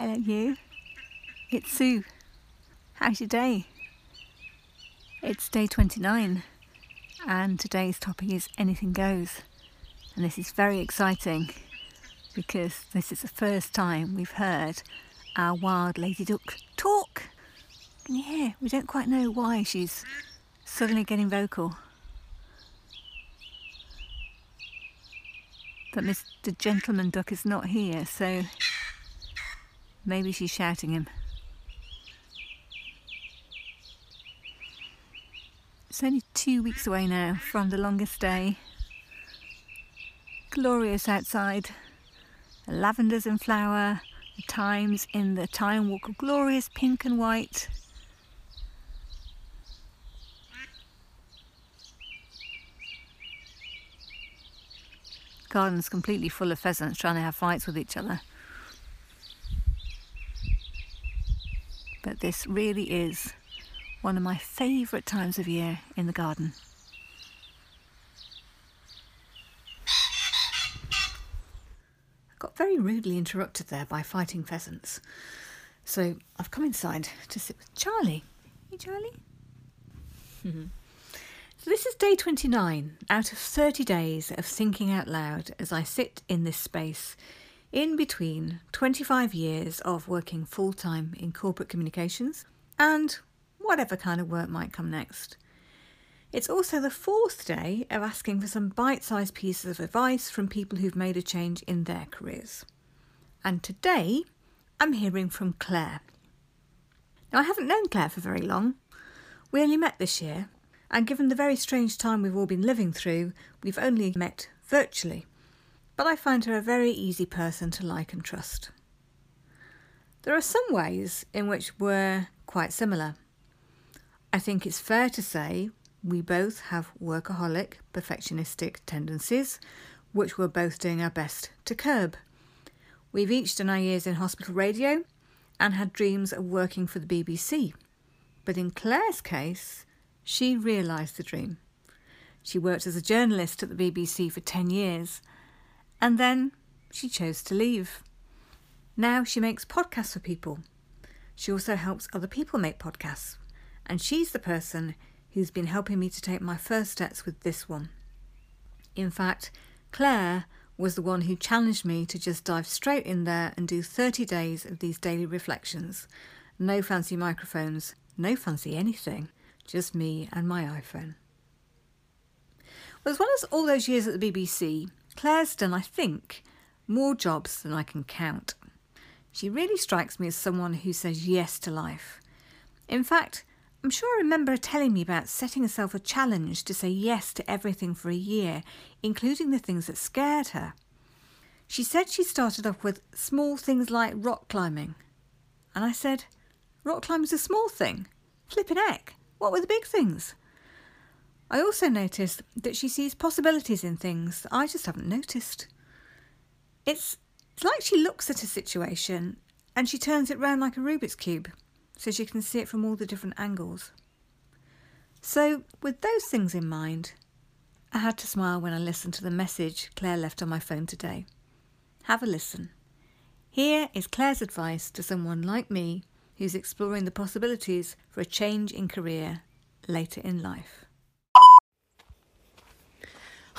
Hello, you. It's Sue. How's your day? It's day 29, and today's topic is anything goes. And this is very exciting because this is the first time we've heard our wild lady duck talk. Can you hear? We don't quite know why she's suddenly getting vocal. But Mr. Gentleman Duck is not here, so maybe she's shouting him. It's only two weeks away now from the longest day. Glorious outside. The lavenders in flower, the thymes in the thyme walk of glorious pink and white. Garden's completely full of pheasants trying to have fights with each other. But this really is one of my favourite times of year in the garden. I got very rudely interrupted there by fighting pheasants. So I've come inside to sit with Charlie. Hey, Charlie? So, this is day 29 out of 30 days of thinking out loud as I sit in this space in between 25 years of working full time in corporate communications and whatever kind of work might come next. It's also the fourth day of asking for some bite sized pieces of advice from people who've made a change in their careers. And today I'm hearing from Clare. Now, I haven't known Clare for very long. We only met this year, and given the very strange time we've all been living through, we've only met virtually. But I find her a very easy person to like and trust. There are some ways in which we're quite similar. I think it's fair to say we both have workaholic, perfectionistic tendencies, which we're both doing our best to curb. We've each done our years in hospital radio and had dreams of working for the BBC. But in Clare's case, she realised the dream. She worked as a journalist at the BBC for 10 years, and then she chose to leave. Now she makes podcasts for people. She also helps other people make podcasts, and she's the person who's been helping me to take my first steps with this one. In fact, Clare was the one who challenged me to just dive straight in there and do 30 days of these daily reflections. No fancy microphones, no fancy anything just me and my iPhone. Well, as well as all those years at the BBC, Clare's done, I think, more jobs than I can count. She really strikes me as someone who says yes to life. In fact, I'm sure I remember her telling me about setting herself a challenge to say yes to everything for a year, including the things that scared her. She said she started off with small things like rock climbing. And I said, Rock climbing's a small thing. Flippin' heck. What were the big things? I also noticed that she sees possibilities in things that I just haven't noticed. It's, it's like she looks at a situation and she turns it round like a Rubik's Cube so she can see it from all the different angles. So, with those things in mind, I had to smile when I listened to the message Clare left on my phone today. Have a listen. Here is Clare's advice to someone like me who's exploring the possibilities for a change in career later in life.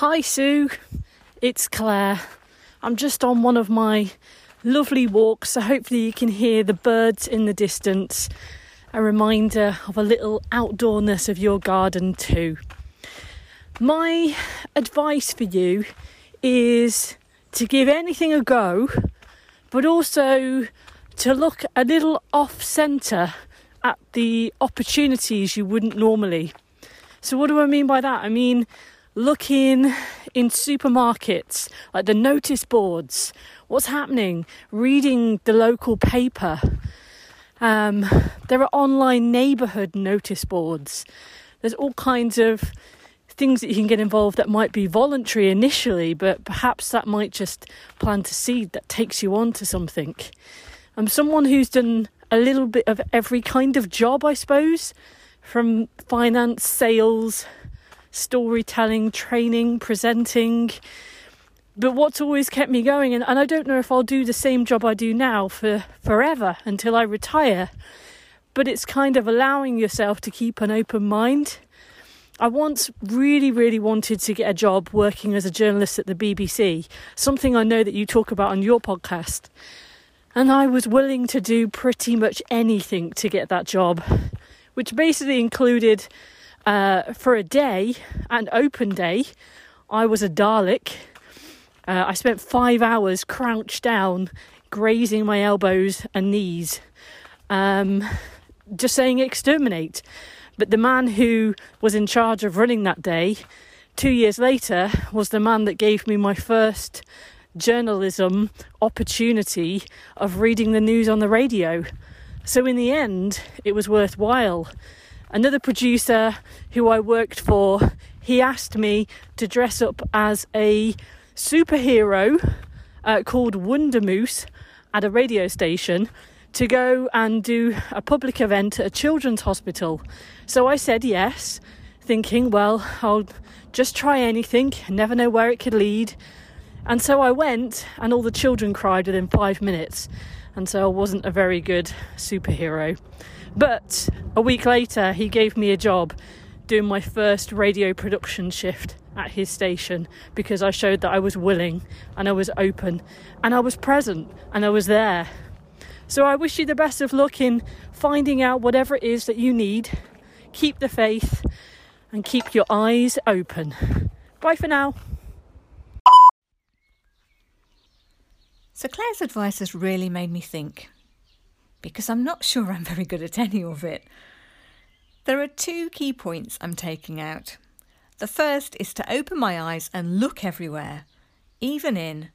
Hi, Sue. It's Clare. I'm just on one of my lovely walks, so hopefully you can hear the birds in the distance. A reminder of a little outdoorness of your garden, too. My advice for you is to give anything a go, but also to look a little off centre at the opportunities you wouldn't normally. So, what do I mean by that? I mean, looking in supermarkets, like the notice boards, what's happening, reading the local paper. Um, there are online neighbourhood notice boards. There's all kinds of things that you can get involved that might be voluntary initially, but perhaps that might just plant a seed that takes you on to something. I'm someone who's done a little bit of every kind of job, I suppose, from finance, sales, storytelling, training, presenting, But what's always kept me going, and, and I don't know if I'll do the same job I do now for forever until I retire, but it's kind of allowing yourself to keep an open mind. I once really, really wanted to get a job working as a journalist at the BBC, something I know that you talk about on your podcast. And I was willing to do pretty much anything to get that job, which basically included uh, for a day, an open day, I was a Dalek. Uh, I spent five hours crouched down, grazing my elbows and knees, um, just saying exterminate. But the man who was in charge of running that day, two years later, was the man that gave me my first journalism opportunity of reading the news on the radio. So, in the end, it was worthwhile. Another producer who I worked for, he asked me to dress up as a superhero uh, called Wonder Moose at a radio station to go and do a public event at a children's hospital. So I said yes, thinking, well, I'll just try anything, never know where it could lead. And so I went, and all the children cried within five minutes. And so I wasn't a very good superhero. But a week later, he gave me a job doing my first radio production shift at his station because I showed that I was willing and I was open and I was present and I was there. So I wish you the best of luck in finding out whatever it is that you need. Keep the faith and keep your eyes open. Bye for now. So, Clare's advice has really made me think because I'm not sure I'm very good at any of it. There are two key points I'm taking out. The first is to open my eyes and look everywhere, even in,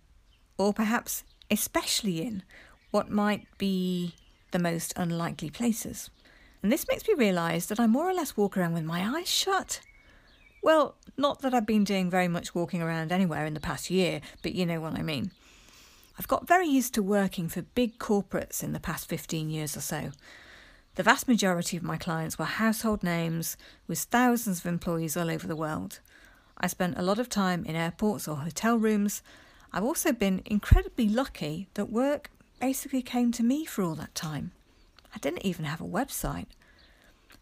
or perhaps especially in, what might be the most unlikely places. And this makes me realise that I more or less walk around with my eyes shut. Well, not that I've been doing very much walking around anywhere in the past year, but you know what I mean. I've got very used to working for big corporates in the past 15 years or so. The vast majority of my clients were household names with thousands of employees all over the world. I spent a lot of time in airports or hotel rooms. I've also been incredibly lucky that work basically came to me for all that time. I didn't even have a website.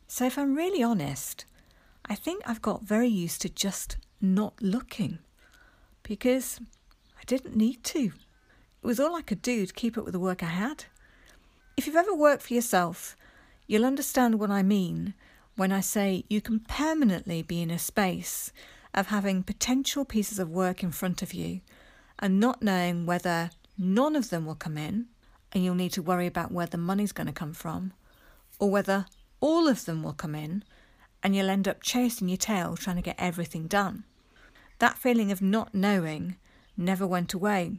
So, if I'm really honest, I think I've got very used to just not looking because I didn't need to. It was all I could do to keep up with the work I had. If you've ever worked for yourself, you'll understand what I mean when I say you can permanently be in a space of having potential pieces of work in front of you and not knowing whether none of them will come in and you'll need to worry about where the money's going to come from, or whether all of them will come in and you'll end up chasing your tail trying to get everything done. That feeling of not knowing never went away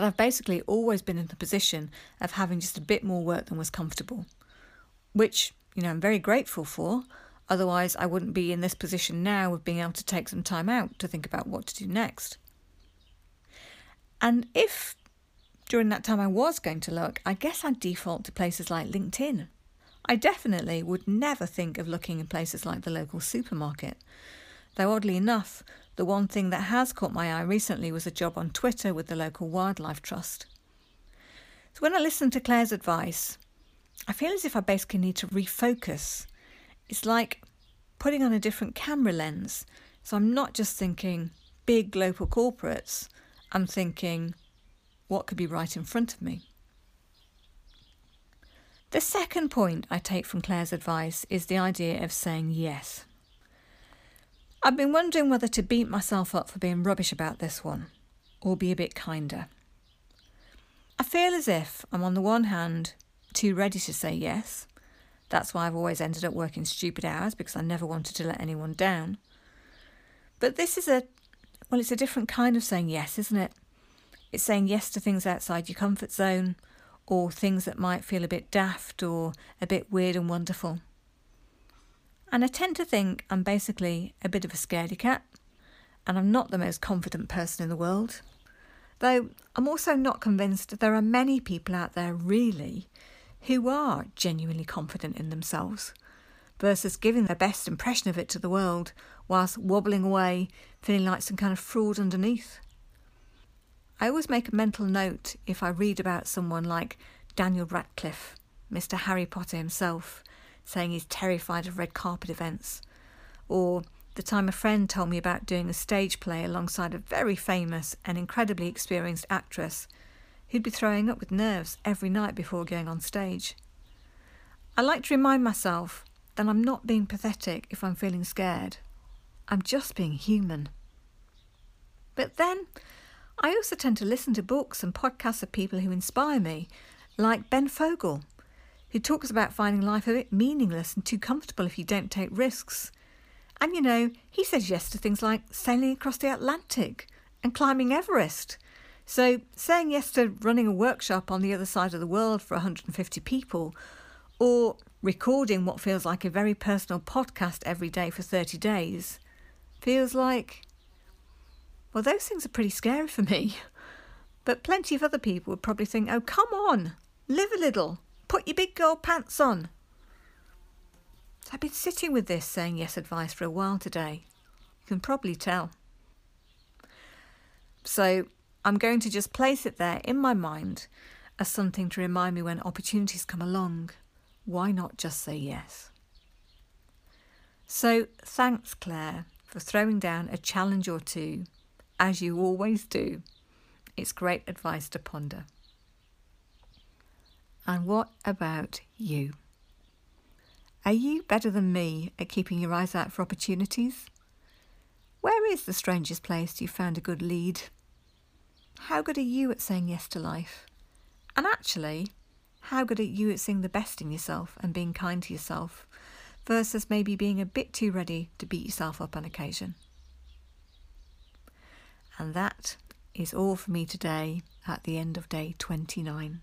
but I've basically always been in the position of having just a bit more work than was comfortable, which, you know, I'm very grateful for. Otherwise, I wouldn't be in this position now of being able to take some time out to think about what to do next. And if during that time I was going to look, I guess I'd default to places like LinkedIn. I definitely would never think of looking in places like the local supermarket. Though oddly enough, the one thing that has caught my eye recently was a job on Twitter with the local wildlife trust. So when I listen to Clare's advice, I feel as if I basically need to refocus. It's like putting on a different camera lens. So I'm not just thinking big global corporates, I'm thinking what could be right in front of me. The second point I take from Clare's advice is the idea of saying yes. I've been wondering whether to beat myself up for being rubbish about this one, or be a bit kinder. I feel as if I'm on the one hand too ready to say yes. That's why I've always ended up working stupid hours because I never wanted to let anyone down. But this is a, well, it's a different kind of saying yes, isn't it? It's saying yes to things outside your comfort zone or things that might feel a bit daft or a bit weird and wonderful. And I tend to think I'm basically a bit of a scaredy cat, and I'm not the most confident person in the world. Though I'm also not convinced there are many people out there really who are genuinely confident in themselves versus giving their best impression of it to the world whilst wobbling away, feeling like some kind of fraud underneath. I always make a mental note if I read about someone like Daniel Radcliffe, Mr. Harry Potter himself, saying he's terrified of red carpet events, or the time a friend told me about doing a stage play alongside a very famous and incredibly experienced actress who'd be throwing up with nerves every night before going on stage. I like to remind myself that I'm not being pathetic if I'm feeling scared. I'm just being human. But then, I also tend to listen to books and podcasts of people who inspire me, like Ben Fogle, who talks about finding life a bit meaningless and too comfortable if you don't take risks. And you know, he says yes to things like sailing across the Atlantic and climbing Everest. So, saying yes to running a workshop on the other side of the world for 150 people, or recording what feels like a very personal podcast every day for 30 days, feels like, well, those things are pretty scary for me. But plenty of other people would probably think, oh, come on, live a little, put your big girl pants on, I've been sitting with this saying yes advice for a while today. You can probably tell. So I'm going to just place it there in my mind as something to remind me when opportunities come along. Why not just say yes? So thanks, Clare, for throwing down a challenge or two, as you always do. It's great advice to ponder. And what about you? Are you better than me at keeping your eyes out for opportunities? Where is the strangest place you found a good lead? How good are you at saying yes to life? And actually, how good are you at seeing the best in yourself and being kind to yourself versus maybe being a bit too ready to beat yourself up on occasion? And that is all for me today at the end of day 29.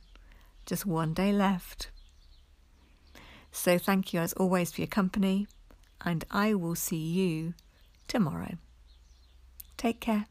Just one day left. So thank you as always for your company, and I will see you tomorrow. Take care.